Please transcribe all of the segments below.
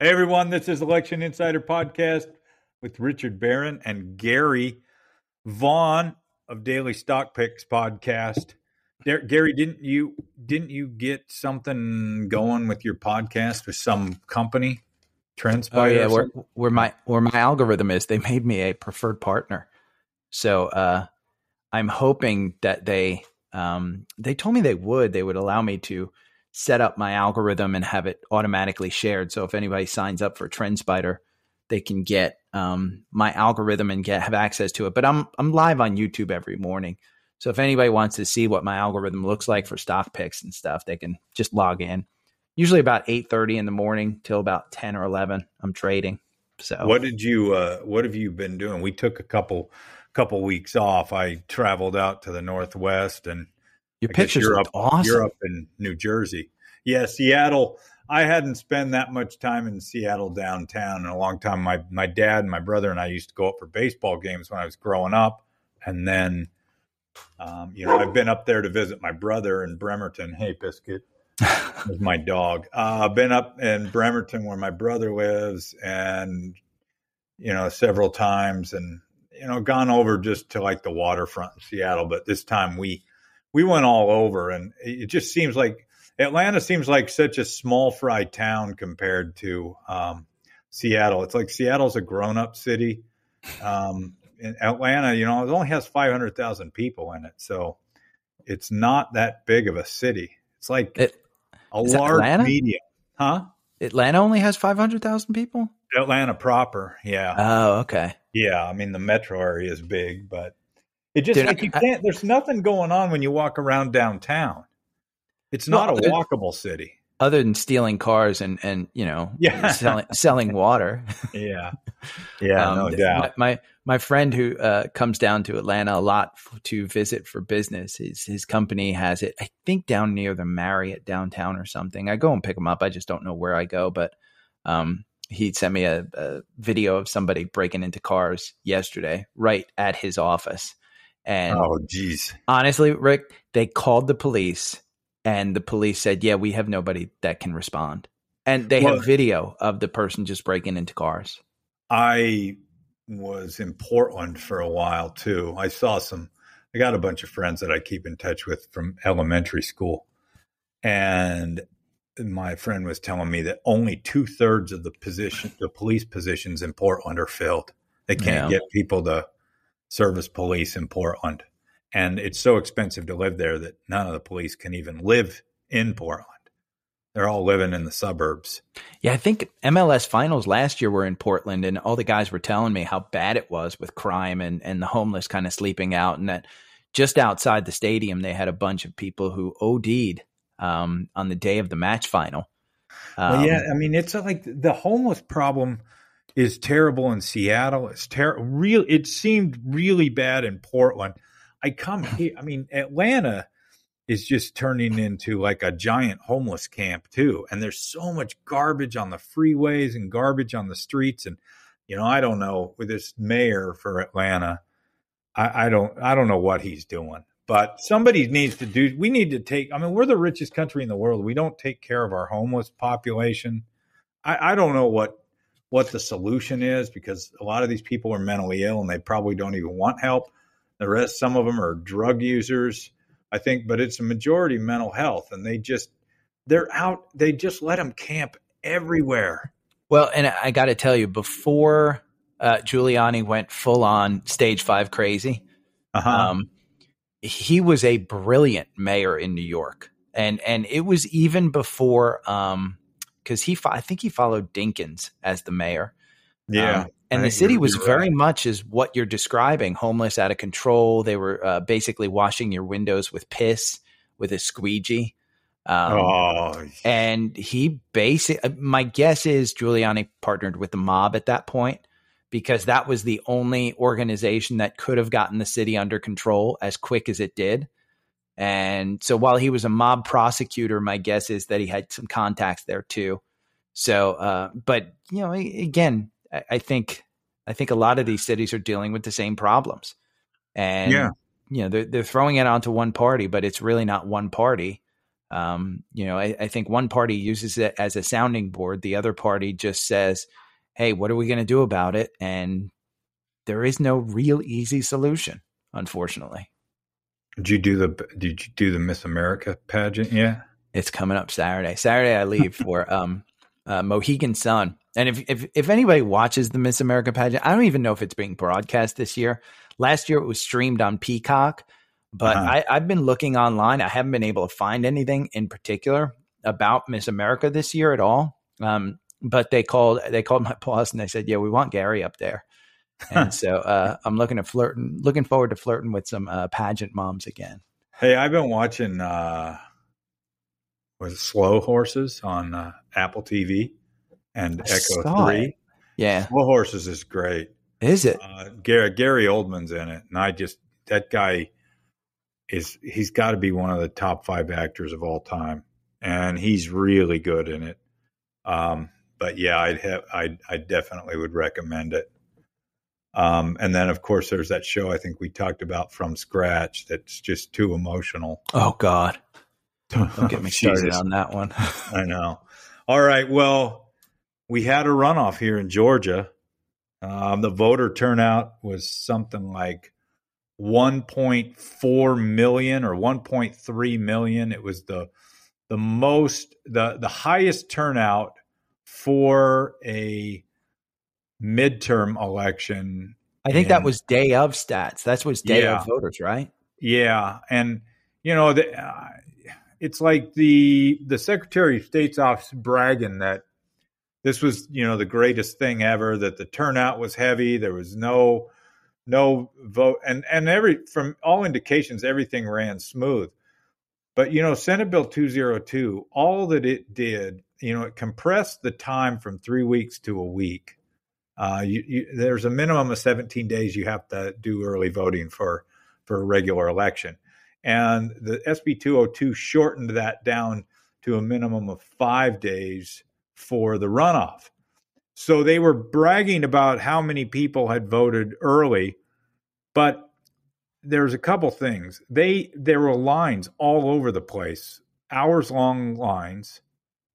Hey everyone, this is Election Insider Podcast with Richard Barron and Gary Vaughan of Daily Stock Picks Podcast. There, Gary, didn't you didn't you get something going with your podcast with some company? TrendSpider. Oh yeah, where, where my where my algorithm is, they made me a preferred partner. So uh, I'm hoping that they um, they told me they would they would allow me to set up my algorithm and have it automatically shared. So if anybody signs up for TrendSpider, they can get um, my algorithm and get have access to it. But I'm I'm live on YouTube every morning. So if anybody wants to see what my algorithm looks like for stock picks and stuff, they can just log in. Usually about eight thirty in the morning till about ten or eleven. I'm trading. So what did you uh, what have you been doing? We took a couple couple weeks off. I traveled out to the northwest and your pictures are awesome. You're up in New Jersey. Yeah, Seattle. I hadn't spent that much time in Seattle downtown in a long time. My my dad and my brother and I used to go up for baseball games when I was growing up, and then, um, you know, I've been up there to visit my brother in Bremerton. Hey, Biscuit is my dog. Uh, I've been up in Bremerton where my brother lives, and you know, several times, and you know, gone over just to like the waterfront in Seattle. But this time we we went all over, and it just seems like Atlanta seems like such a small fry town compared to um, Seattle. It's like Seattle's a grown up city. Um, in Atlanta, you know, it only has 500,000 people in it. So it's not that big of a city. It's like it, a large Atlanta? medium. Huh? Atlanta only has 500,000 people? Atlanta proper. Yeah. Oh, okay. Yeah. I mean, the metro area is big, but it just Dude, like you can't, there's nothing going on when you walk around downtown. It's not well, a walkable city. Other than stealing cars and and you know yeah. selling selling water. yeah, yeah, um, no doubt. My, my, my friend who uh, comes down to Atlanta a lot f- to visit for business. His his company has it. I think down near the Marriott downtown or something. I go and pick him up. I just don't know where I go, but um, he sent me a, a video of somebody breaking into cars yesterday, right at his office. And oh, geez. Honestly, Rick, they called the police and the police said, "Yeah, we have nobody that can respond." And they well, have video of the person just breaking into cars. I was in Portland for a while too. I saw some. I got a bunch of friends that I keep in touch with from elementary school, and my friend was telling me that only two thirds of the position, the police positions in Portland, are filled. They can't yeah. get people to service police in Portland and it's so expensive to live there that none of the police can even live in Portland. They're all living in the suburbs. Yeah, I think MLS finals last year were in Portland, and all the guys were telling me how bad it was with crime and, and the homeless kind of sleeping out, and that just outside the stadium they had a bunch of people who OD'd um, on the day of the match final. Um, well, yeah, I mean it's like the homeless problem is terrible in Seattle. It's terrible. Real. It seemed really bad in Portland. I come here. I mean, Atlanta is just turning into like a giant homeless camp too. And there's so much garbage on the freeways and garbage on the streets. And you know, I don't know with this mayor for Atlanta. I, I don't. I don't know what he's doing. But somebody needs to do. We need to take. I mean, we're the richest country in the world. We don't take care of our homeless population. I, I don't know what what the solution is because a lot of these people are mentally ill and they probably don't even want help. The rest, some of them are drug users, I think, but it's a majority mental health, and they just they're out. They just let them camp everywhere. Well, and I got to tell you, before uh, Giuliani went full on stage five crazy, uh-huh. um, he was a brilliant mayor in New York, and and it was even before because he I think he followed Dinkins as the mayor. Yeah. Um, and the city was very much as what you're describing homeless out of control they were uh, basically washing your windows with piss with a squeegee um, oh. and he basically uh, my guess is giuliani partnered with the mob at that point because that was the only organization that could have gotten the city under control as quick as it did and so while he was a mob prosecutor my guess is that he had some contacts there too so uh, but you know again I think I think a lot of these cities are dealing with the same problems, and yeah. you know they're they're throwing it onto one party, but it's really not one party. Um, you know, I, I, think one party uses it as a sounding board. The other party just says, "Hey, what are we going to do about it?" And there is no real easy solution, unfortunately. Did you do the Did you do the Miss America pageant? Yeah, it's coming up Saturday. Saturday, I leave for um, uh, Mohegan Sun. And if, if if anybody watches the Miss America pageant, I don't even know if it's being broadcast this year. Last year, it was streamed on Peacock, but uh-huh. I, I've been looking online. I haven't been able to find anything in particular about Miss America this year at all. Um, but they called they called my boss and they said, "Yeah, we want Gary up there." And so uh, I'm looking to flirting, looking forward to flirting with some uh, pageant moms again. Hey, I've been watching uh, was Slow Horses on uh, Apple TV and I Echo Three. It. Yeah, Slow Horses is great. Is it? Uh, Gary Gary Oldman's in it, and I just that guy is he's got to be one of the top five actors of all time, and he's really good in it. Um, but yeah, I'd have I I definitely would recommend it. Um, and then, of course, there's that show I think we talked about from scratch that's just too emotional. Oh, God. Don't get me started on that one. I know. All right. Well, we had a runoff here in Georgia. Um, the voter turnout was something like 1.4 million or 1.3 million. It was the the most the the highest turnout for a midterm election. I think that was day of stats. That's was day yeah, of voters, right? Yeah, and you know, the, uh, it's like the the Secretary of State's office bragging that this was you know the greatest thing ever. That the turnout was heavy. There was no no vote, and and every from all indications, everything ran smooth. But you know, Senate Bill 202, all that it did, you know, it compressed the time from three weeks to a week uh, you, you, there's a minimum of 17 days you have to do early voting for for a regular election, and the SB 202 shortened that down to a minimum of five days for the runoff. So they were bragging about how many people had voted early, but there's a couple things. They there were lines all over the place, hours long lines,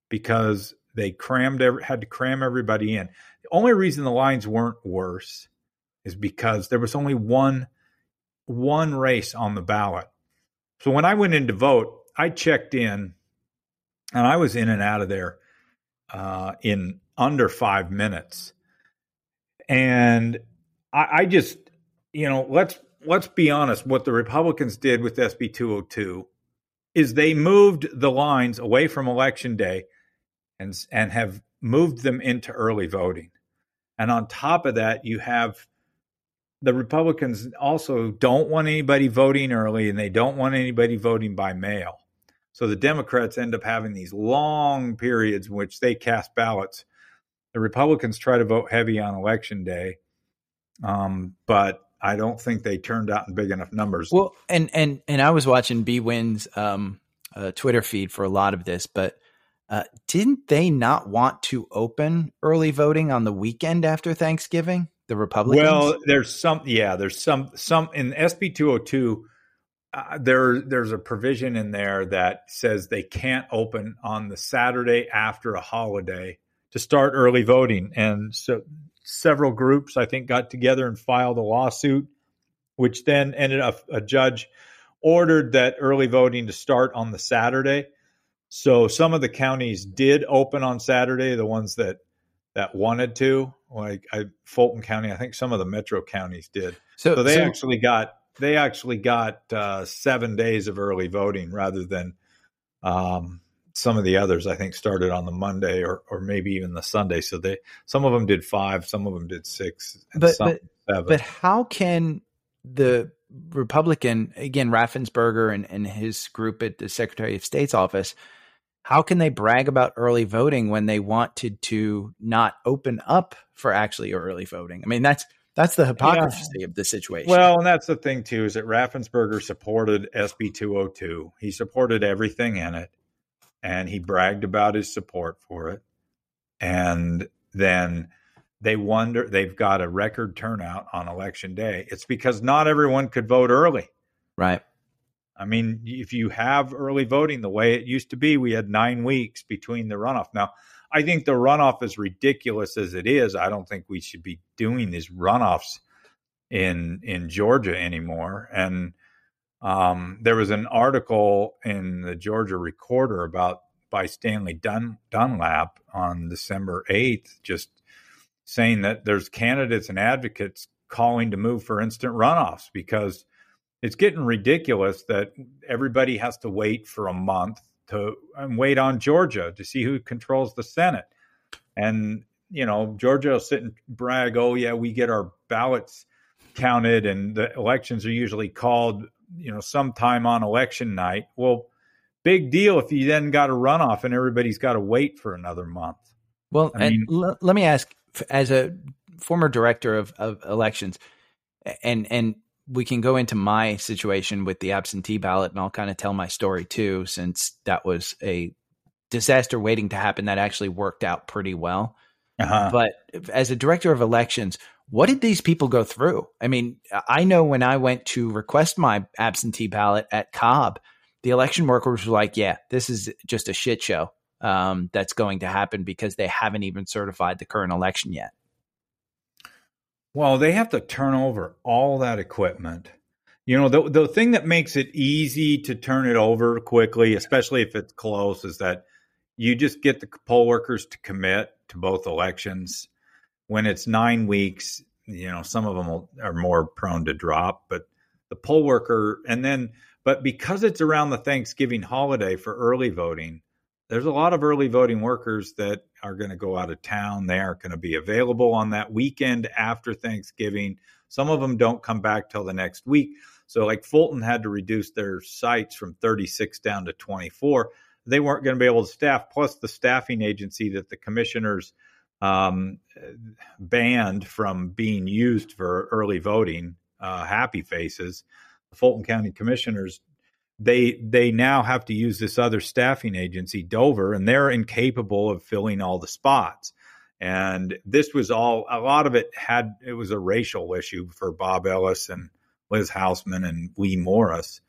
because they crammed had to cram everybody in. The only reason the lines weren't worse is because there was only one one race on the ballot. So when I went in to vote, I checked in, and I was in and out of there uh, in under five minutes. And I, I just, you know, let's let's be honest. What the Republicans did with SB 202 is they moved the lines away from election day and and have moved them into early voting. And on top of that, you have the Republicans also don't want anybody voting early and they don't want anybody voting by mail. So the Democrats end up having these long periods in which they cast ballots. The Republicans try to vote heavy on election day, um, but I don't think they turned out in big enough numbers. Well, and and and I was watching Bwin's um, uh, Twitter feed for a lot of this, but uh, didn't they not want to open early voting on the weekend after Thanksgiving? The Republicans. Well, there's some. Yeah, there's some. Some in SB 202. Uh, there, there's a provision in there that says they can't open on the Saturday after a holiday to start early voting, and so several groups I think got together and filed a lawsuit, which then ended up a judge ordered that early voting to start on the Saturday so some of the counties did open on Saturday, the ones that that wanted to, like I, Fulton County. I think some of the metro counties did. So, so they so, actually got they actually got uh, seven days of early voting rather than um, some of the others. I think started on the Monday or or maybe even the Sunday. So they some of them did five, some of them did six, but but, but how can the Republican again Raffensperger and, and his group at the Secretary of State's office how can they brag about early voting when they wanted to not open up for actually early voting? I mean, that's that's the hypocrisy yeah. of the situation. Well, and that's the thing too is that Raffensperger supported SB 202. He supported everything in it, and he bragged about his support for it. And then they wonder they've got a record turnout on election day. It's because not everyone could vote early. Right. I mean, if you have early voting the way it used to be, we had nine weeks between the runoff. Now, I think the runoff is ridiculous as it is. I don't think we should be doing these runoffs in in Georgia anymore. And um, there was an article in the Georgia Recorder about by Stanley Dun, Dunlap on December eighth, just saying that there's candidates and advocates calling to move for instant runoffs because it's getting ridiculous that everybody has to wait for a month to and wait on Georgia to see who controls the Senate. And you know, Georgia will sit and brag, "Oh yeah, we get our ballots counted, and the elections are usually called, you know, sometime on election night." Well, big deal if you then got a runoff and everybody's got to wait for another month. Well, I mean, l- let me ask, as a former director of, of elections, and and we can go into my situation with the absentee ballot and I'll kind of tell my story too, since that was a disaster waiting to happen that actually worked out pretty well. Uh-huh. But as a director of elections, what did these people go through? I mean, I know when I went to request my absentee ballot at Cobb, the election workers were like, yeah, this is just a shit show um, that's going to happen because they haven't even certified the current election yet. Well, they have to turn over all that equipment. You know, the the thing that makes it easy to turn it over quickly, especially if it's close, is that you just get the poll workers to commit to both elections. When it's nine weeks, you know, some of them will, are more prone to drop, but the poll worker, and then, but because it's around the Thanksgiving holiday for early voting, there's a lot of early voting workers that are going to go out of town. They aren't going to be available on that weekend after Thanksgiving. Some of them don't come back till the next week. So, like Fulton had to reduce their sites from 36 down to 24. They weren't going to be able to staff, plus the staffing agency that the commissioners um, banned from being used for early voting, uh, Happy Faces. The Fulton County commissioners they they now have to use this other staffing agency, Dover, and they're incapable of filling all the spots. And this was all a lot of it had it was a racial issue for Bob Ellis and Liz Hausmann and Lee Morris.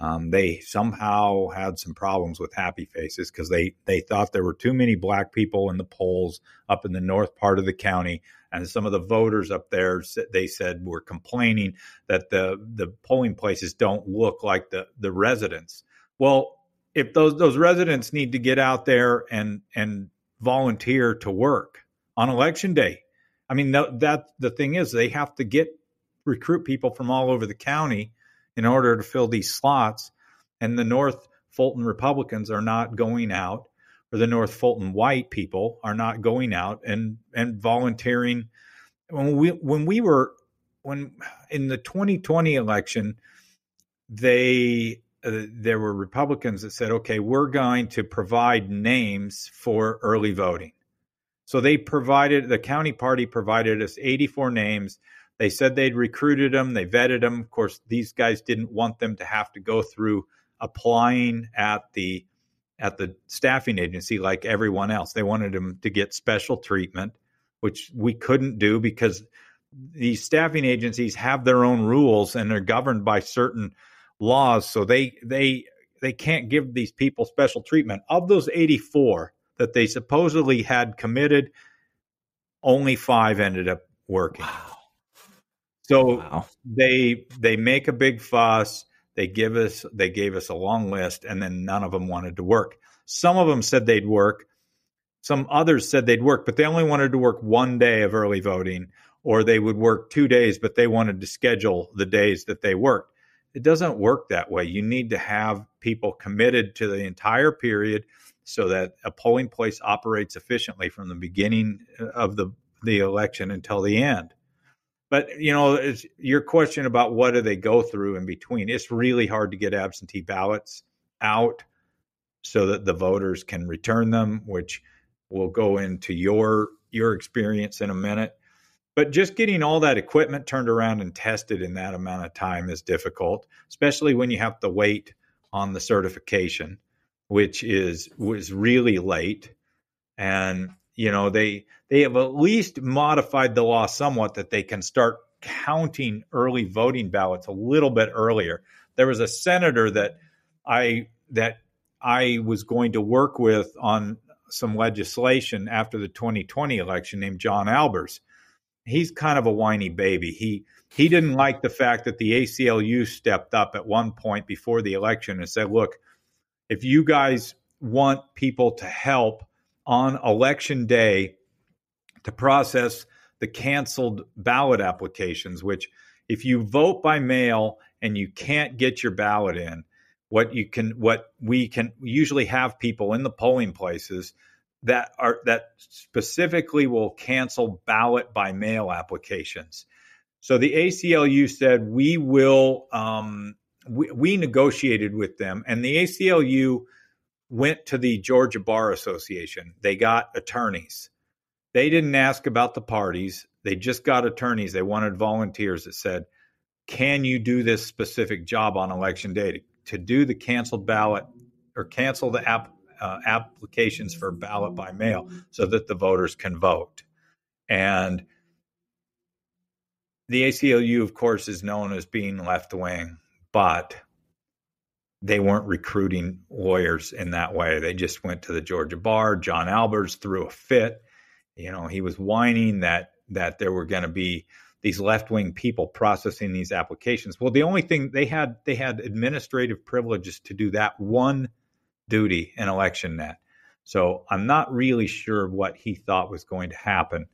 Um, they somehow had some problems with Happy Faces because they they thought there were too many black people in the polls up in the north part of the county, and some of the voters up there they said were complaining that the the polling places don't look like the the residents. Well, if those those residents need to get out there and and volunteer to work on election day, I mean that, that the thing is they have to get recruit people from all over the county in order to fill these slots. And the North Fulton Republicans are not going out, or the North Fulton white people are not going out and and volunteering. When we when we were when in the 2020 election, they uh, there were Republicans that said, "Okay, we're going to provide names for early voting." So they provided the county party provided us 84 names they said they'd recruited them, they vetted them. Of course, these guys didn't want them to have to go through applying at the at the staffing agency like everyone else. They wanted them to get special treatment, which we couldn't do because these staffing agencies have their own rules and they're governed by certain laws. So they they they can't give these people special treatment. Of those 84 that they supposedly had committed, only five ended up working. Wow. So wow. they they make a big fuss. They give us they gave us a long list, and then none of them wanted to work. Some of them said they'd work. Some others said they'd work, but they only wanted to work one day of early voting, or they would work two days, but they wanted to schedule the days that they worked. It doesn't work that way. You need to have people committed to the entire period so that a polling place operates efficiently from the beginning uh, of the, the election until the end. But you know, your question about what do they go through in between. It's really hard to get absentee ballots out so that the voters can return them, which will go into your your experience in a minute. But just getting all that equipment turned around and tested in that amount of time is difficult, especially when you have to wait on the certification, which is was really late. And you know they they have at least modified the law somewhat that they can start counting early voting ballots a little bit earlier there was a senator that I that I was going to work with on some legislation after the 2020 election named John Albers. He's kind of a whiny baby. He he didn't like the fact that the ACLU stepped up at one point before the election and said, "Look, if you guys want people to help on election day to process the canceled ballot applications, which if you vote by mail and you can't get your ballot in, what you can what we can usually have people in the polling places that are that specifically will cancel ballot by mail applications. So the ACLU said we will. Um, we, we negotiated with them, and the ACLU went to the Georgia Bar Association. They got attorneys. They didn't ask about the parties. They just got attorneys. They wanted volunteers that said, "Can you do this specific job on election day to, to do the canceled ballot or cancel the app, uh, applications for ballot by mail so that the voters can vote?" And the ACLU, of course, is known as being left wing, but they weren't recruiting lawyers in that way. They just went to the Georgia bar. John Albers threw a fit. You know, he was whining that that there were going to be these left wing people processing these applications. Well, the only thing they had they had administrative privileges to do that one duty in election net. So I'm not really sure what he thought was going to happen.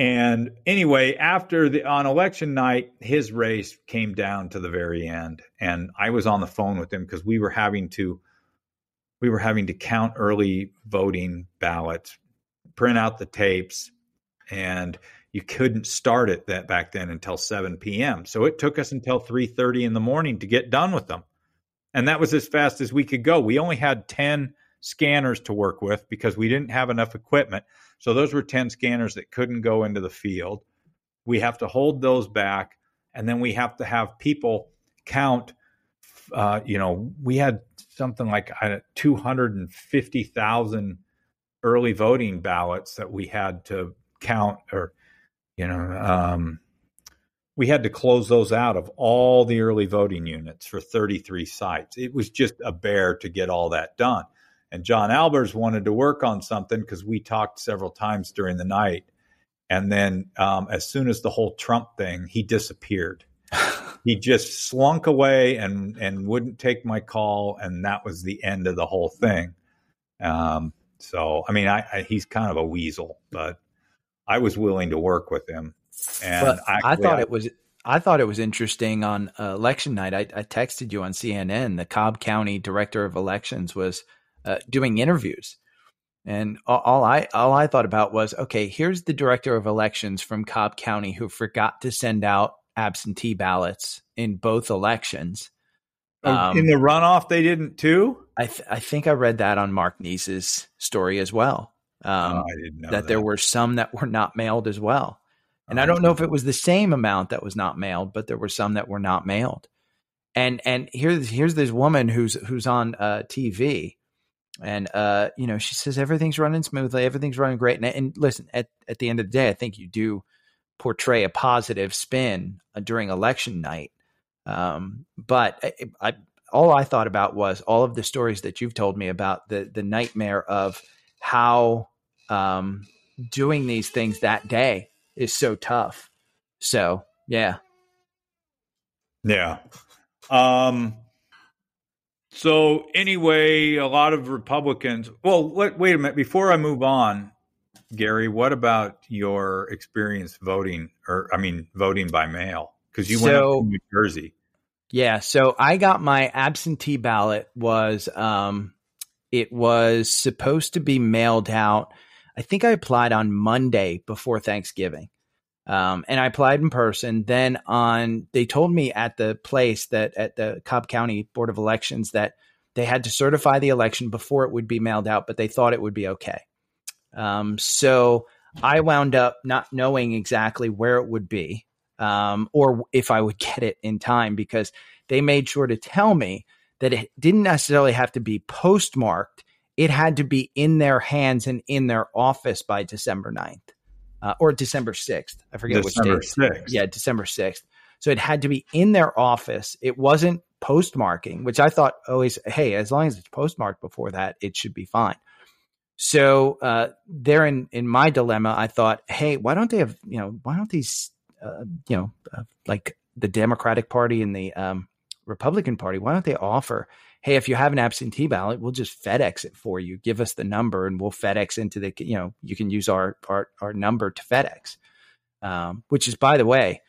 And anyway, after the on election night, his race came down to the very end, and I was on the phone with him because we were having to we were having to count early voting ballots, print out the tapes, and you couldn't start it that back then until 7 p.m. So it took us until 3:30 in the morning to get done with them. And that was as fast as we could go. We only had 10 scanners to work with because we didn't have enough equipment. So those were 10 scanners that couldn't go into the field. We have to hold those back, and then we have to have people count. Uh, you know, we had something like 250,000 early voting ballots that we had to count, or, you know, um, we had to close those out of all the early voting units for 33 sites. It was just a bear to get all that done. And John Albers wanted to work on something because we talked several times during the night. And then um, as soon as the whole Trump thing, he disappeared. he just slunk away and and wouldn't take my call, and that was the end of the whole thing. Um, so I mean, I, I, he's kind of a weasel, but I was willing to work with him. And actually, I thought I, it was I thought it was interesting on uh, election night. I, I texted you on CNN. The Cobb County Director of Elections was uh, doing interviews. And all, all, I all I thought about was, okay, here's the director of elections from Cobb County who forgot to send out absentee ballots in both elections. Oh, um, in the runoff, they didn't too. I th- I think I read that on Mark Niesse's story as well. Um, oh, I didn't know that, that, there were some that were not mailed as well. And oh, I don't know if it was the same amount that was not mailed, but there were some that were not mailed. And and here's here's this woman who's who's on uh, TV and uh, you know, she says everything's running smoothly, everything's running great. And, and, listen, at at the end of the day, I think you do portray a positive spin uh, during election night. Um, but I, I, all I thought about was all of the stories that you've told me about the the nightmare of how um, doing these things that day is so tough. So yeah, yeah. Um, so anyway, a lot of Republicans. Well, wait, wait a minute. Before I move on, Gary, what about your experience voting, or I mean, voting by mail? Because you so, went up to New Jersey. Yeah. So I got my absentee ballot. Was um, it was supposed to be mailed out. I think I applied on Monday before Thanksgiving. Um, and I applied in person. Then on, they told me at the place that at the Cobb County Board of Elections that they had to certify the election before it would be mailed out, but they thought it would be okay. Um, so I wound up not knowing exactly where it would be um, or if I would get it in time because they made sure to tell me that it didn't necessarily have to be postmarked. It had to be in their hands and in their office by December 9th uh, or December 6th. I forget December which date. 6th. Yeah, December 6th. So it had to be in their office. It wasn't postmarking, which I thought always, hey, as long as it's postmarked before that, it should be fine. So uh, there in in my dilemma, I thought, hey, why don't they have you know why don't these uh, you know uh, like the Democratic Party and the um, Republican Party, why don't they offer, hey, if you have an absentee ballot, we'll just FedEx it for you. Give us the number, and we'll FedEx into the you know you can use our our our number to FedEx, um, which is by the way,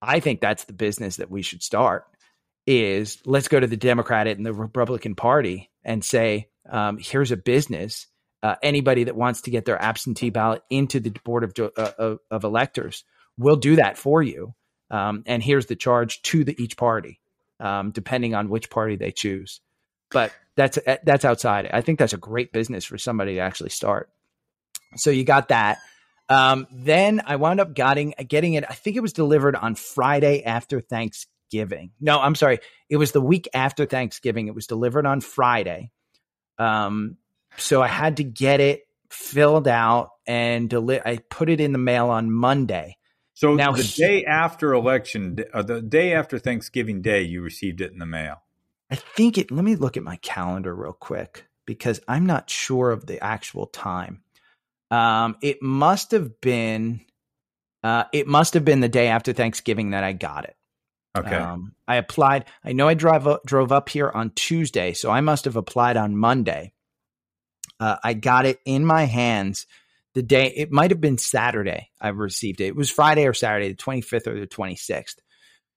I think that's the business that we should start. Is let's go to the Democratic and the Republican Party and say, um, here's a business uh, anybody that wants to get their absentee ballot into the board of, uh, of, of electors will do that for you. Um, and here's the charge to the, each party, um, depending on which party they choose. But that's uh, that's outside. I think that's a great business for somebody to actually start. So you got that. Um, then I wound up getting getting it. I think it was delivered on Friday after Thanksgiving. No, I'm sorry. It was the week after Thanksgiving. It was delivered on Friday. Um, so I had to get it filled out and deli- I put it in the mail on Monday. So now the day after election, uh, the day after Thanksgiving Day, you received it in the mail. I think it. Let me look at my calendar real quick because I'm not sure of the actual time. Um, it must have been. Uh, it must have been the day after Thanksgiving that I got it. Okay. Um, I applied. I know I drive up, drove up here on Tuesday, so I must have applied on Monday. Uh, I got it in my hands the day, it might have been Saturday I received it. It was Friday or Saturday, the 25th or the 26th.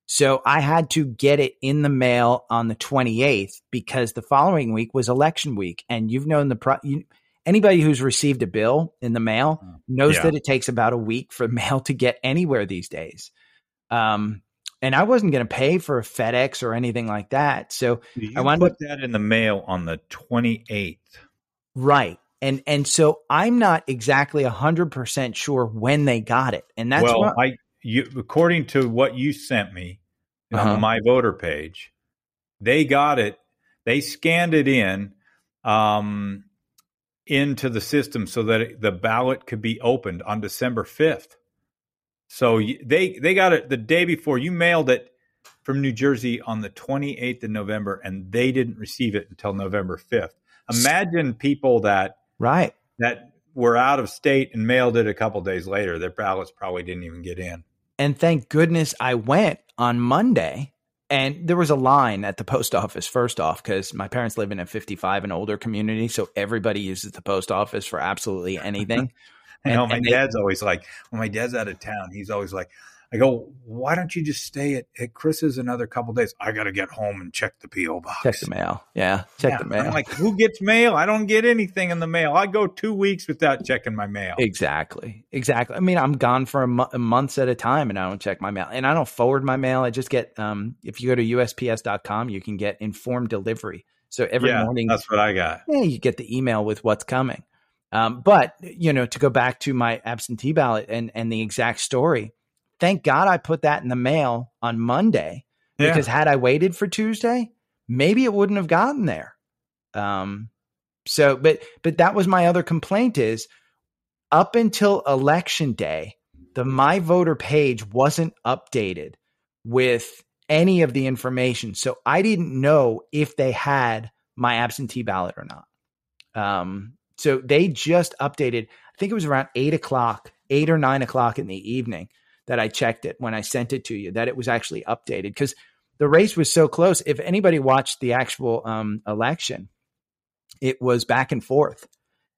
So I had to get it in the mail on the 28th because the following week was election week. And you've known the, pro- you, anybody who's received a bill in the mail mm, knows yeah. that it takes about a week for mail to get anywhere these days. Um, and I wasn't going to pay for a FedEx or anything like that. So you I wanted put that in the mail on the 28th. Right. And and so I'm not exactly 100% sure when they got it. And that's Well, what, I you according to what you sent me uh-huh. on my voter page, they got it. They scanned it in um into the system so that it, the ballot could be opened on December 5th. So they they got it the day before you mailed it from New Jersey on the 28th of November and they didn't receive it until November 5th. Imagine people that right that were out of state and mailed it a couple days later. Their ballots probably didn't even get in. And thank goodness I went on Monday. And there was a line at the post office first off because my parents live in a 55 and older community, so everybody uses the post office for absolutely anything. I know and, my and dad's they, always like, when my dad's out of town, he's always like, I go, why don't you just stay at, at Chris's another couple days? I got to get home and check the PO box. Check the mail. Yeah, check yeah. the mail. I'm like, who gets mail? I don't get anything in the mail. I go two weeks without checking my mail. Exactly, exactly. I mean, I'm gone for a, mo- months at a time, and I don't check my mail, and I don't forward my mail. I just get, um, if you go to USPS.com, you can get informed delivery. So every yeah, morning, that's what I got. Yeah, you get the email with what's coming. Um, but you know, to go back to my absentee ballot and and the exact story thank God I put that in the mail on Monday yeah. because had I waited for Tuesday, maybe it wouldn't have gotten there. Um, so, but but that was my other complaint is up until election day, the my voter page wasn't updated with any of the information, so I didn't know if they had my absentee ballot or not. Um, so they just updated. I think it was around eight o'clock, eight or nine o'clock in the evening that I checked it when I sent it to you, that it was actually updated because the race was so close. If anybody watched the actual um, election, it was back and forth.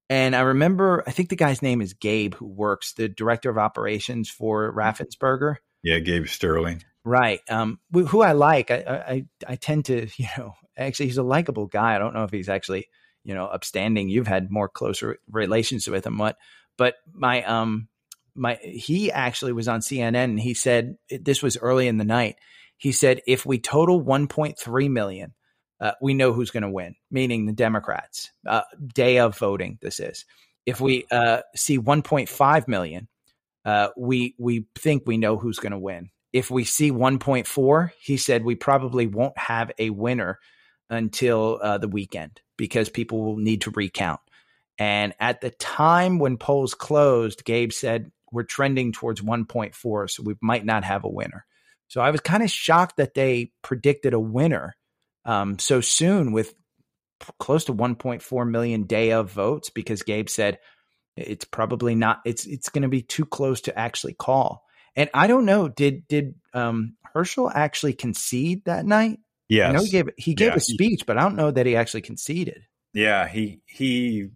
And I remember, I think the guy's name is Gabe, who works the director of operations for Raffensperger. Yeah, Gabe Sterling. Right. Um, who I like. I, I, I tend to, you know, actually, he's a likable guy. I don't know if he's actually, you know, upstanding. You've had more closer relations with him. What? But my um, my he actually was on CNN and he said this was early in the night. He said if we total 1.3 million, uh, we know who's going to win, meaning the Democrats. Uh, day of voting, this is. If we uh, see 1.5 million, uh, we we think we know who's going to win. If we see 1.4, he said we probably won't have a winner until uh, the weekend because people will need to recount. And at the time when polls closed, Gabe said we're trending towards 1.4, so we might not have a winner. So I was kind of shocked that they predicted a winner um, so soon with close to 1.4 million day of votes because Gabe said it's probably not it's it's going to be too close to actually call. And I don't know did did um, Herschel actually concede that night? Yeah, I know he gave he gave yeah, a speech, but I don't know that he actually conceded. Yeah, he he.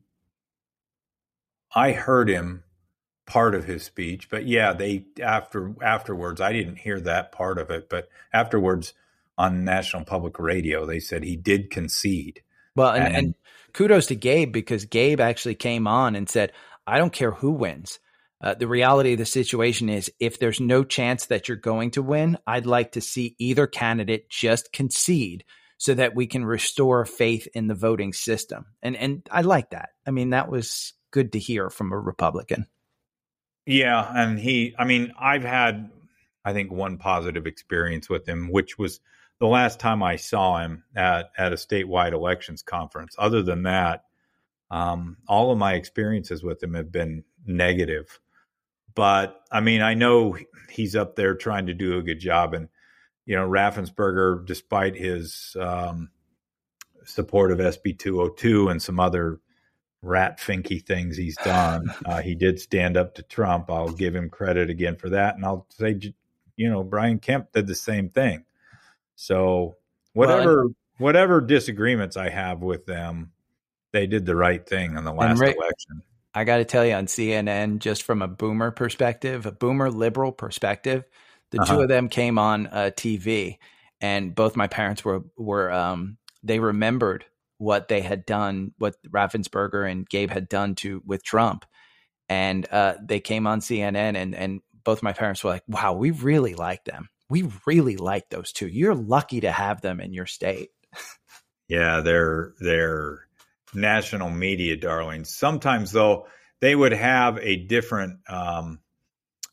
I heard him part of his speech, but yeah, they after afterwards I didn't hear that part of it, but afterwards on National Public Radio they said he did concede. Well, and, and, and kudos to Gabe because Gabe actually came on and said, "I don't care who wins. Uh, the reality of the situation is if there's no chance that you're going to win, I'd like to see either candidate just concede so that we can restore faith in the voting system. And and I like that. I mean, that was good to hear from a Republican. Yeah, and he I mean, I've had I think one positive experience with him, which was the last time I saw him at at a statewide elections conference. Other than that, um, all of my experiences with him have been negative. But I mean, I know he's up there trying to do a good job, and you know, Raffensperger, despite his um, support of SB 202 and some other rat finky things he's done, uh, he did stand up to Trump. I'll give him credit again for that, and I'll say, you know, Brian Kemp did the same thing. So whatever well, whatever disagreements I have with them, they did the right thing in the last Rick, election. I got to tell you on CNN, just from a boomer perspective, a boomer liberal perspective, the uh-huh. two of them came on uh, TV, and both my parents were were um, they remembered what they had done, what Raffensperger and Gabe had done to with Trump, and uh, they came on CNN, and and both my parents were like, "Wow, we really like them. We really like those two. You're lucky to have them in your state." yeah, they're they're national media darlings. Sometimes, though, they would have a different um,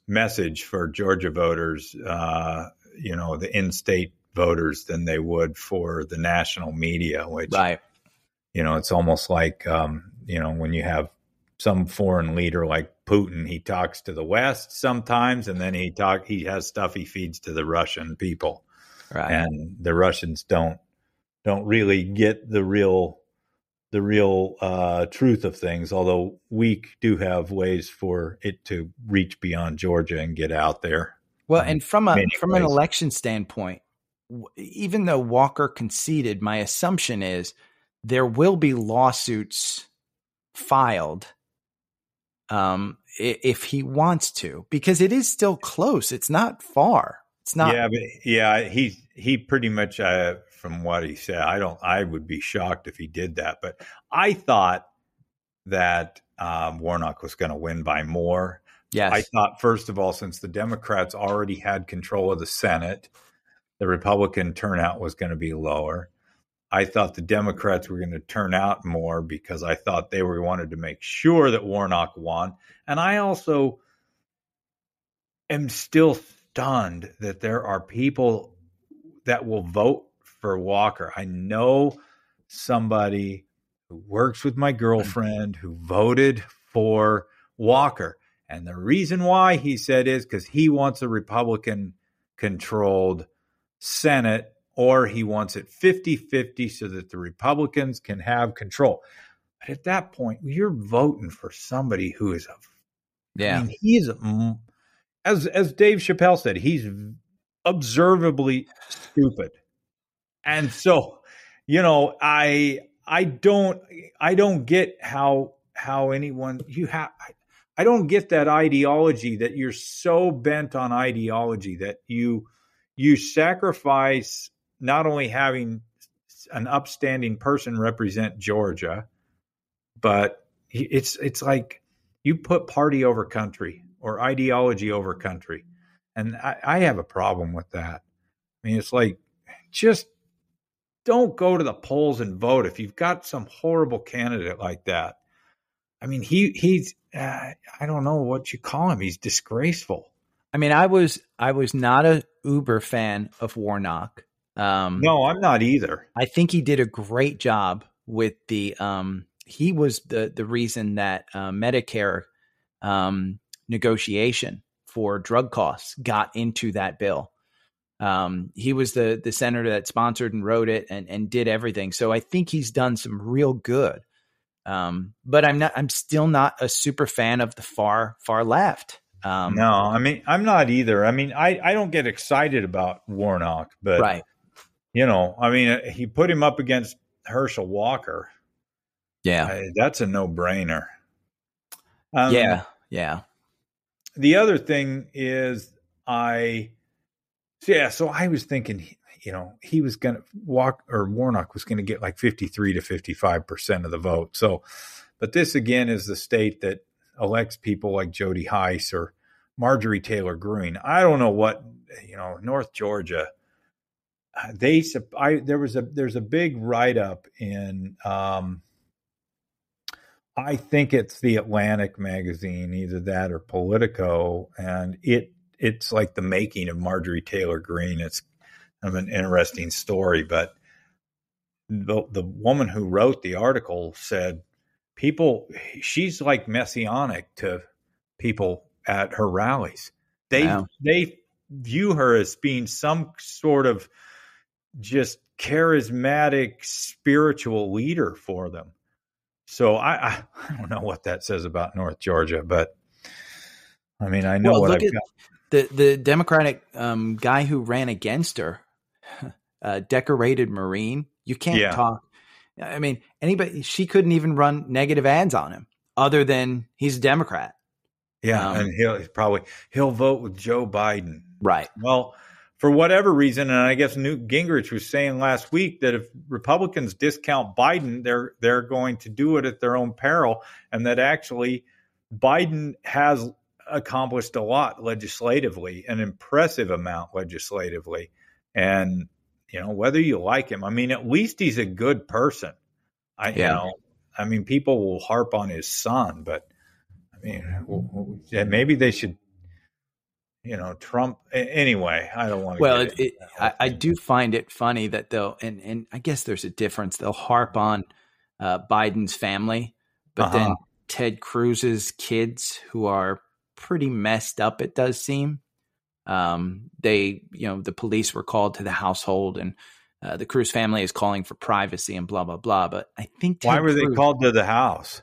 message for Georgia voters, uh, you know, the in-state voters, than they would for the national media. Which, right. You know, it's almost like um, you know when you have some foreign leader like Putin, he talks to the West sometimes, and then he talk he has stuff he feeds to the Russian people, right. and the Russians don't don't really get the real the real uh, truth of things. Although we do have ways for it to reach beyond Georgia and get out there. Well, and from a from ways. an election standpoint, even though Walker conceded, my assumption is there will be lawsuits filed um, if he wants to, because it is still close. It's not far. It's not. Yeah, but yeah, he he pretty much uh, from what he said. I don't. I would be shocked if he did that. But I thought that um, Warnock was going to win by more. Yes. I thought first of all, since the Democrats already had control of the Senate, the Republican turnout was going to be lower. I thought the Democrats were going to turn out more because I thought they were wanted to make sure that Warnock won. And I also am still stunned that there are people that will vote for Walker. I know somebody who works with my girlfriend who voted for Walker. And the reason why he said is because he wants a Republican controlled Senate or he wants it 50 50 so that the Republicans can have control. But at that point, you're voting for somebody who is a, yeah, I mean, he's, a, as, as Dave Chappelle said, he's observably stupid. And so, you know, I I don't I don't get how how anyone you have I don't get that ideology that you're so bent on ideology that you you sacrifice not only having an upstanding person represent Georgia, but it's it's like you put party over country or ideology over country, and I, I have a problem with that. I mean, it's like just don't go to the polls and vote if you've got some horrible candidate like that. I mean, he he's uh, I don't know what you call him. He's disgraceful. I mean, I was I was not a uber fan of Warnock. Um, no, I'm not either. I think he did a great job with the. Um, he was the the reason that uh, Medicare um, negotiation for drug costs got into that bill. Um, he was the the senator that sponsored and wrote it and and did everything. So I think he's done some real good. Um, but I'm not. I'm still not a super fan of the far far left. Um, no, I mean I'm not either. I mean I I don't get excited about Warnock, but right. You know, I mean uh, he put him up against Herschel Walker. Yeah, I, that's a no brainer. Um, yeah, yeah. The other thing is I, yeah. So I was thinking, you know, he was going to Walker Warnock was going to get like 53 to 55% of the vote. So, but this again is the state that elects people like Jody Hice or Marjorie Taylor Greene. I don't know what, you know, North Georgia, they, I, there was a, there's a big write up in, um, I think it's the Atlantic magazine, either that or Politico, and it it's like the making of Marjorie Taylor Greene. It's of an interesting story. But the the woman who wrote the article said people she's like messianic to people at her rallies. They wow. they view her as being some sort of just charismatic spiritual leader for them. So I, I, I don't know what that says about North Georgia, but I mean I know well, what I've got. The the Democratic um, guy who ran against her uh, decorated Marine. You can't yeah. talk. I mean, anybody. She couldn't even run negative ads on him, other than he's a Democrat. Yeah, um, and he'll probably he'll vote with Joe Biden. Right. Well, for whatever reason, and I guess Newt Gingrich was saying last week that if Republicans discount Biden, they're they're going to do it at their own peril, and that actually Biden has accomplished a lot legislatively, an impressive amount legislatively. And, you know, whether you like him, I mean, at least he's a good person. I, yeah. you know, I mean, people will harp on his son, but I mean, maybe they should, you know, Trump. Anyway, I don't want to. Well, it, it, I, I, do find it funny that they'll, and and I guess there's a difference. They'll harp on uh, Biden's family, but uh-huh. then Ted Cruz's kids, who are pretty messed up. It does seem. Um, they, you know, the police were called to the household, and uh, the Cruz family is calling for privacy and blah blah blah. But I think Ted why were Cruz, they called to the house?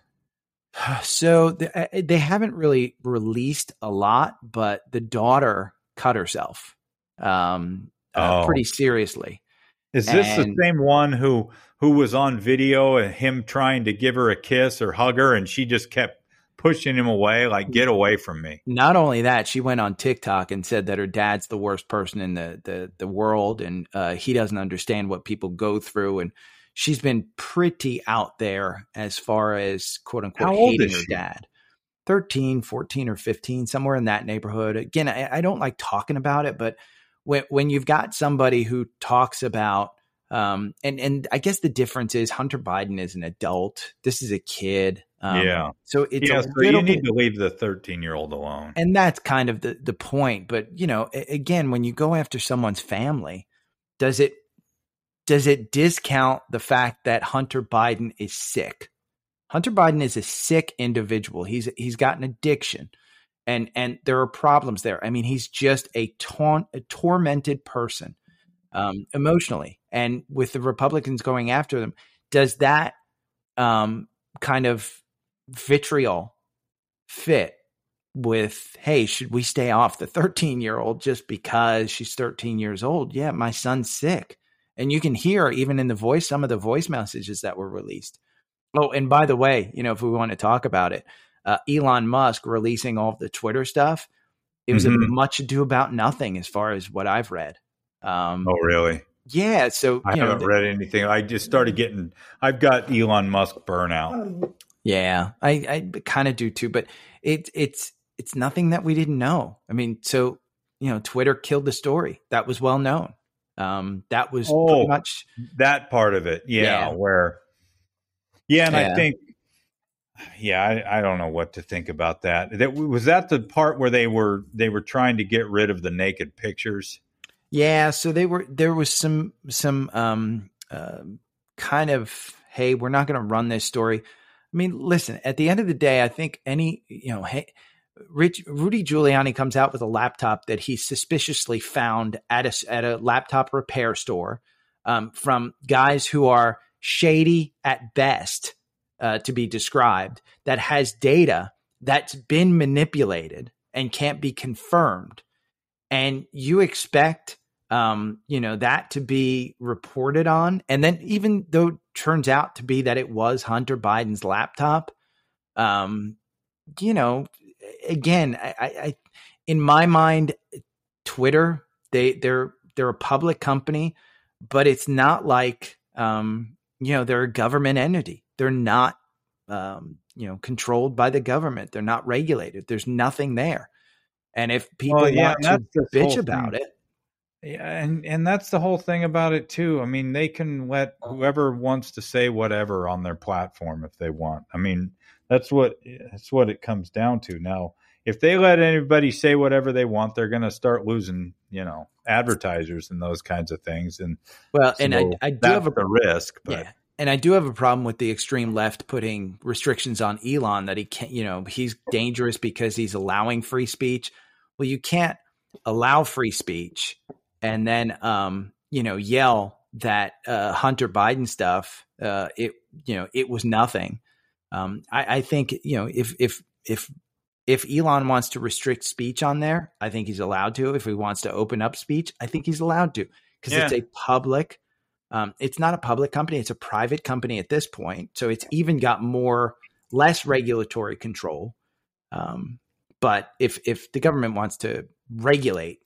So they, uh, they haven't really released a lot, but the daughter cut herself um, uh, oh. pretty seriously. Is this and, the same one who who was on video and him trying to give her a kiss or hug her, and she just kept pushing him away, like get away from me. Not only that, she went on TikTok and said that her dad's the worst person in the the, the world, and uh, he doesn't understand what people go through. And she's been pretty out there as far as quote unquote hating her dad. 13, 14, or 15, somewhere in that neighborhood. Again, I, I don't like talking about it, but when when you've got somebody who talks about um, and and I guess the difference is Hunter Biden is an adult. This is a kid. Um, yeah. So it's yeah, so you need to leave the 13 year old alone. And that's kind of the, the point. But, you know, again, when you go after someone's family, does it does it discount the fact that Hunter Biden is sick? Hunter Biden is a sick individual. He's he's got an addiction. And and there are problems there. I mean, he's just a, taunt, a tormented person um, emotionally. And with the Republicans going after them, does that um, kind of vitriol fit with hey should we stay off the 13 year old just because she's 13 years old yeah my son's sick and you can hear even in the voice some of the voice messages that were released oh and by the way you know if we want to talk about it uh, elon musk releasing all the twitter stuff it was mm-hmm. a much ado about nothing as far as what i've read um, oh really yeah so i haven't know, read anything i just started getting i've got elon musk burnout yeah, I, I kind of do too, but it's it's it's nothing that we didn't know. I mean, so you know, Twitter killed the story. That was well known. Um, that was oh, pretty much that part of it. Yeah, yeah. where yeah, and yeah. I think yeah, I, I don't know what to think about that. That was that the part where they were they were trying to get rid of the naked pictures. Yeah, so they were there was some some um uh, kind of hey, we're not going to run this story. I mean, listen, at the end of the day, I think any, you know, hey, Rich, Rudy Giuliani comes out with a laptop that he suspiciously found at a, at a laptop repair store um, from guys who are shady at best uh, to be described that has data that's been manipulated and can't be confirmed. And you expect, um, you know, that to be reported on. And then even though it turns out to be that it was Hunter Biden's laptop, um, you know, again, I, I, in my mind, Twitter, they they're they're a public company, but it's not like um, you know, they're a government entity. They're not um, you know, controlled by the government. They're not regulated. There's nothing there. And if people well, yeah, want to bitch about thing. it, yeah, and and that's the whole thing about it too. I mean, they can let whoever wants to say whatever on their platform if they want. I mean, that's what that's what it comes down to. Now, if they let anybody say whatever they want, they're going to start losing, you know, advertisers and those kinds of things. And well, so and I, I do have a risk, but yeah and I do have a problem with the extreme left putting restrictions on Elon that he can't, you know, he's dangerous because he's allowing free speech. Well, you can't allow free speech and then, um, you know, yell that uh, Hunter Biden stuff, uh, it, you know, it was nothing. Um, I, I think, you know, if if if if Elon wants to restrict speech on there, I think he's allowed to. If he wants to open up speech, I think he's allowed to because yeah. it's a public um, it's not a public company; it's a private company at this point. So it's even got more less regulatory control. Um, but if if the government wants to regulate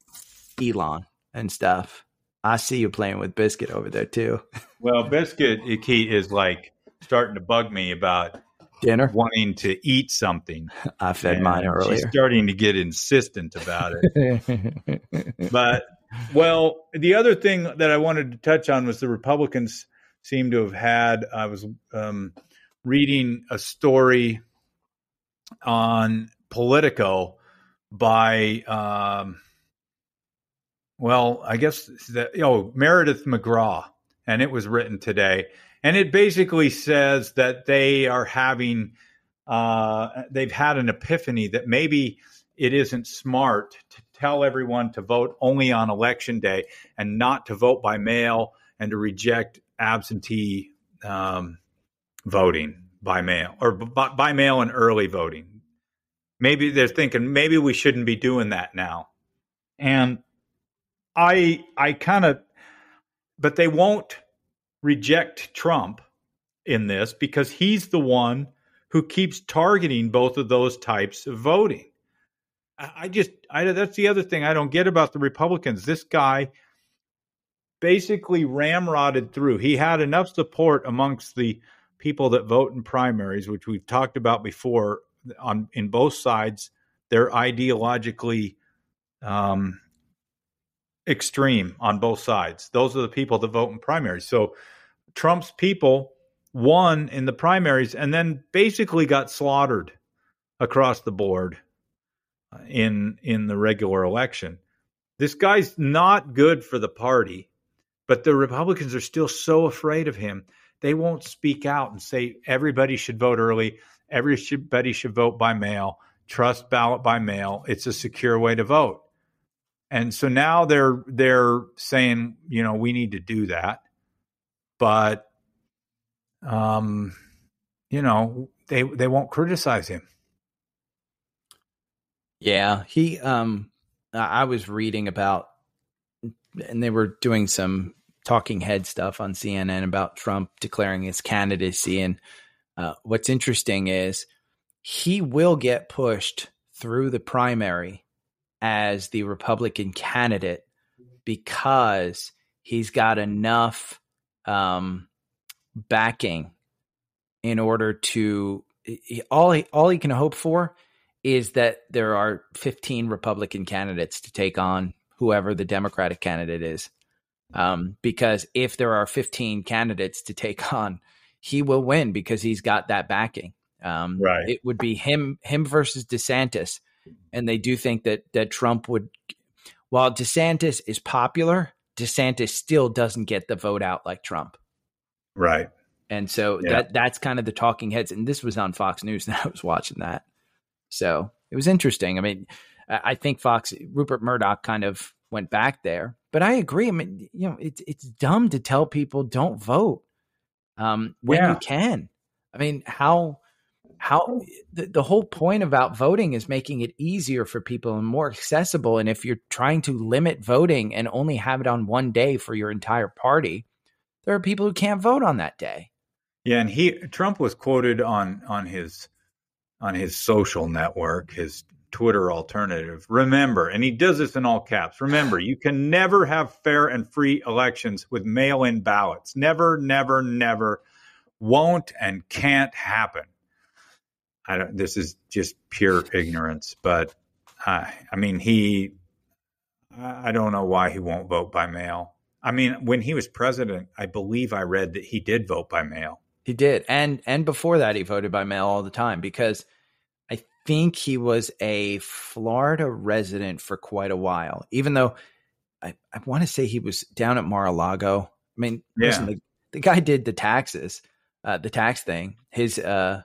Elon and stuff, I see you playing with Biscuit over there too. Well, Biscuit he is like starting to bug me about dinner, wanting to eat something. I fed and mine earlier. She's starting to get insistent about it. but well, the other thing that I wanted to touch on was the Republicans seem to have had. I was um, reading a story on Politico by, um, well, I guess that know Meredith McGraw, and it was written today, and it basically says that they are having, uh, they've had an epiphany that maybe it isn't smart to tell everyone to vote only on election day and not to vote by mail and to reject absentee um, voting by mail or by, by mail and early voting. Maybe they're thinking maybe we shouldn't be doing that now. And I I kind of but they won't reject Trump in this because he's the one who keeps targeting both of those types of voting. I just, I, that's the other thing I don't get about the Republicans. This guy basically ramrodded through. He had enough support amongst the people that vote in primaries, which we've talked about before on in both sides. They're ideologically um, extreme on both sides. Those are the people that vote in primaries. So Trump's people won in the primaries and then basically got slaughtered across the board uh, in in the regular election. This guy's not good for the party, but the Republicans are still so afraid of him. They won't speak out and say everybody should vote early, everybody should vote by mail, trust ballot by mail. It's a secure way to vote. And so now they're they're saying, you know, we need to do that. But um you know, they they won't criticize him. Yeah, he um I was reading about and they were doing some talking head stuff on CNN about Trump declaring his candidacy and uh, what's interesting is he will get pushed through the primary as the Republican candidate because he's got enough um, backing in order to all he, all he can hope for is that there are 15 Republican candidates to take on whoever the Democratic candidate is. Um, because if there are 15 candidates to take on, he will win because he's got that backing. Um, right. It would be him, him versus DeSantis, and they do think that that Trump would. While DeSantis is popular, DeSantis still doesn't get the vote out like Trump. Right. And so yeah. that that's kind of the talking heads. And this was on Fox News, and I was watching that. So it was interesting. I mean, I think Fox Rupert Murdoch kind of went back there, but I agree. I mean, you know, it's it's dumb to tell people don't vote um, when yeah. you can. I mean, how how the, the whole point about voting is making it easier for people and more accessible. And if you're trying to limit voting and only have it on one day for your entire party, there are people who can't vote on that day. Yeah, and he Trump was quoted on on his on his social network, his Twitter alternative. Remember, and he does this in all caps. Remember, you can never have fair and free elections with mail-in ballots. Never, never, never won't and can't happen. I don't this is just pure ignorance, but uh, I mean he I don't know why he won't vote by mail. I mean, when he was president, I believe I read that he did vote by mail. He did. And and before that he voted by mail all the time because I think he was a Florida resident for quite a while. Even though I, I want to say he was down at Mar-a-Lago. I mean, yeah. listen, the, the guy did the taxes, uh, the tax thing. His uh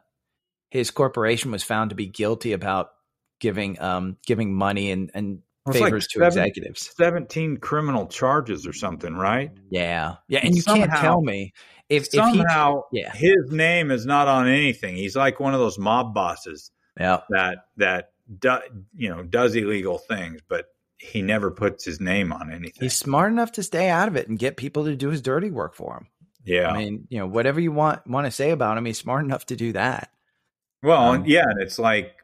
his corporation was found to be guilty about giving um giving money and and favors like to seven, executives. 17 criminal charges or something, right? Yeah. Yeah. And, and you somehow, can't tell me if somehow if he, yeah. his name is not on anything. He's like one of those mob bosses yeah. that, that, do, you know, does illegal things, but he never puts his name on anything. He's smart enough to stay out of it and get people to do his dirty work for him. Yeah. I mean, you know, whatever you want, want to say about him, he's smart enough to do that. Well, um, yeah. And it's like,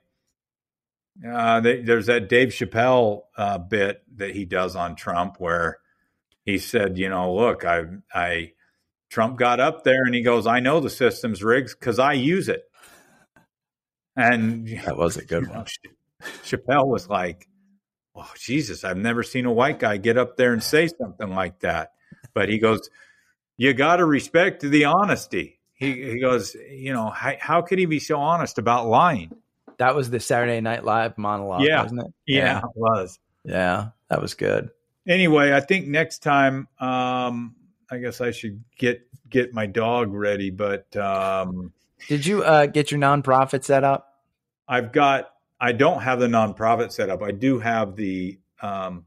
uh, there's that Dave Chappelle uh, bit that he does on Trump where he said, you know, look, I, I, Trump got up there and he goes, I know the system's rigged because I use it. And that was a good one. Chappelle was like, oh, Jesus, I've never seen a white guy get up there and say something like that. But he goes, you got to respect the honesty. He, he goes, you know, how, how could he be so honest about lying? That was the Saturday Night Live monologue, yeah. wasn't it? Yeah, yeah, it was. Yeah, that was good. Anyway, I think next time, um, I guess I should get get my dog ready. But um, did you uh, get your nonprofit set up? I've got. I don't have the nonprofit set up. I do have the um,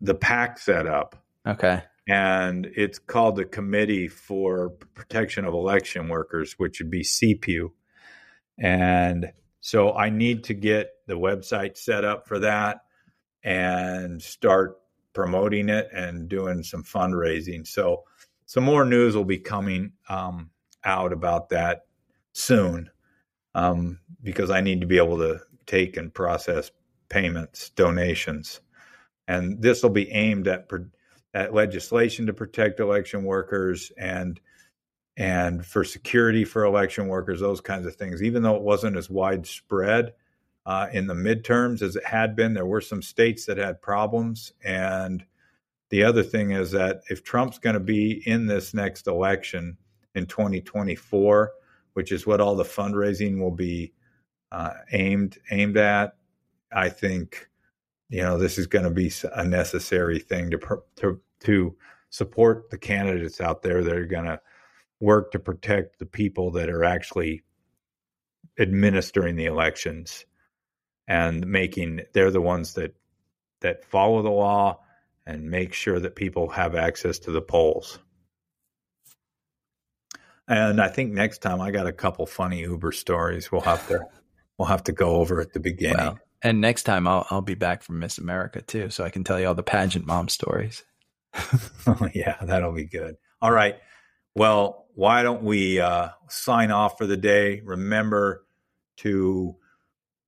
the PAC set up. Okay. And it's called the Committee for Protection of Election Workers, which would be CPU. And so I need to get the website set up for that and start promoting it and doing some fundraising. So some more news will be coming um, out about that soon um, because I need to be able to take and process payments, donations, and this will be aimed at at legislation to protect election workers and and for security for election workers, those kinds of things. Even though it wasn't as widespread uh, in the midterms as it had been, there were some states that had problems. And the other thing is that if Trump's going to be in this next election in 2024, which is what all the fundraising will be uh, aimed aimed at, I think you know this is going to be a necessary thing to to to support the candidates out there that are going to work to protect the people that are actually administering the elections and making they're the ones that that follow the law and make sure that people have access to the polls. And I think next time I got a couple funny Uber stories we'll have to we'll have to go over at the beginning. Well, and next time I'll I'll be back from Miss America too, so I can tell you all the pageant mom stories. oh, yeah, that'll be good. All right. Well, why don't we uh, sign off for the day? Remember to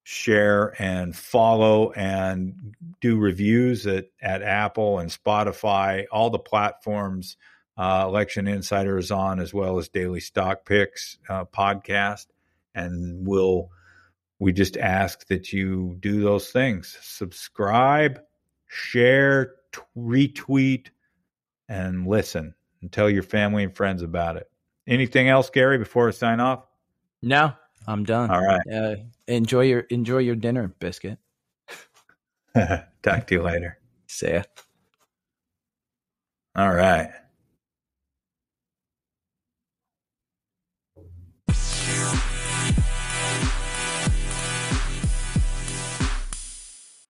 share and follow and do reviews at, at Apple and Spotify, all the platforms uh, Election Insider is on, as well as Daily Stock Picks uh, podcast. And we'll we just ask that you do those things: subscribe, share, t- retweet, and listen, and tell your family and friends about it. Anything else, Gary, before I sign off? No, I'm done. All right. Uh, enjoy your enjoy your dinner, biscuit. Talk to you later. See ya. All right.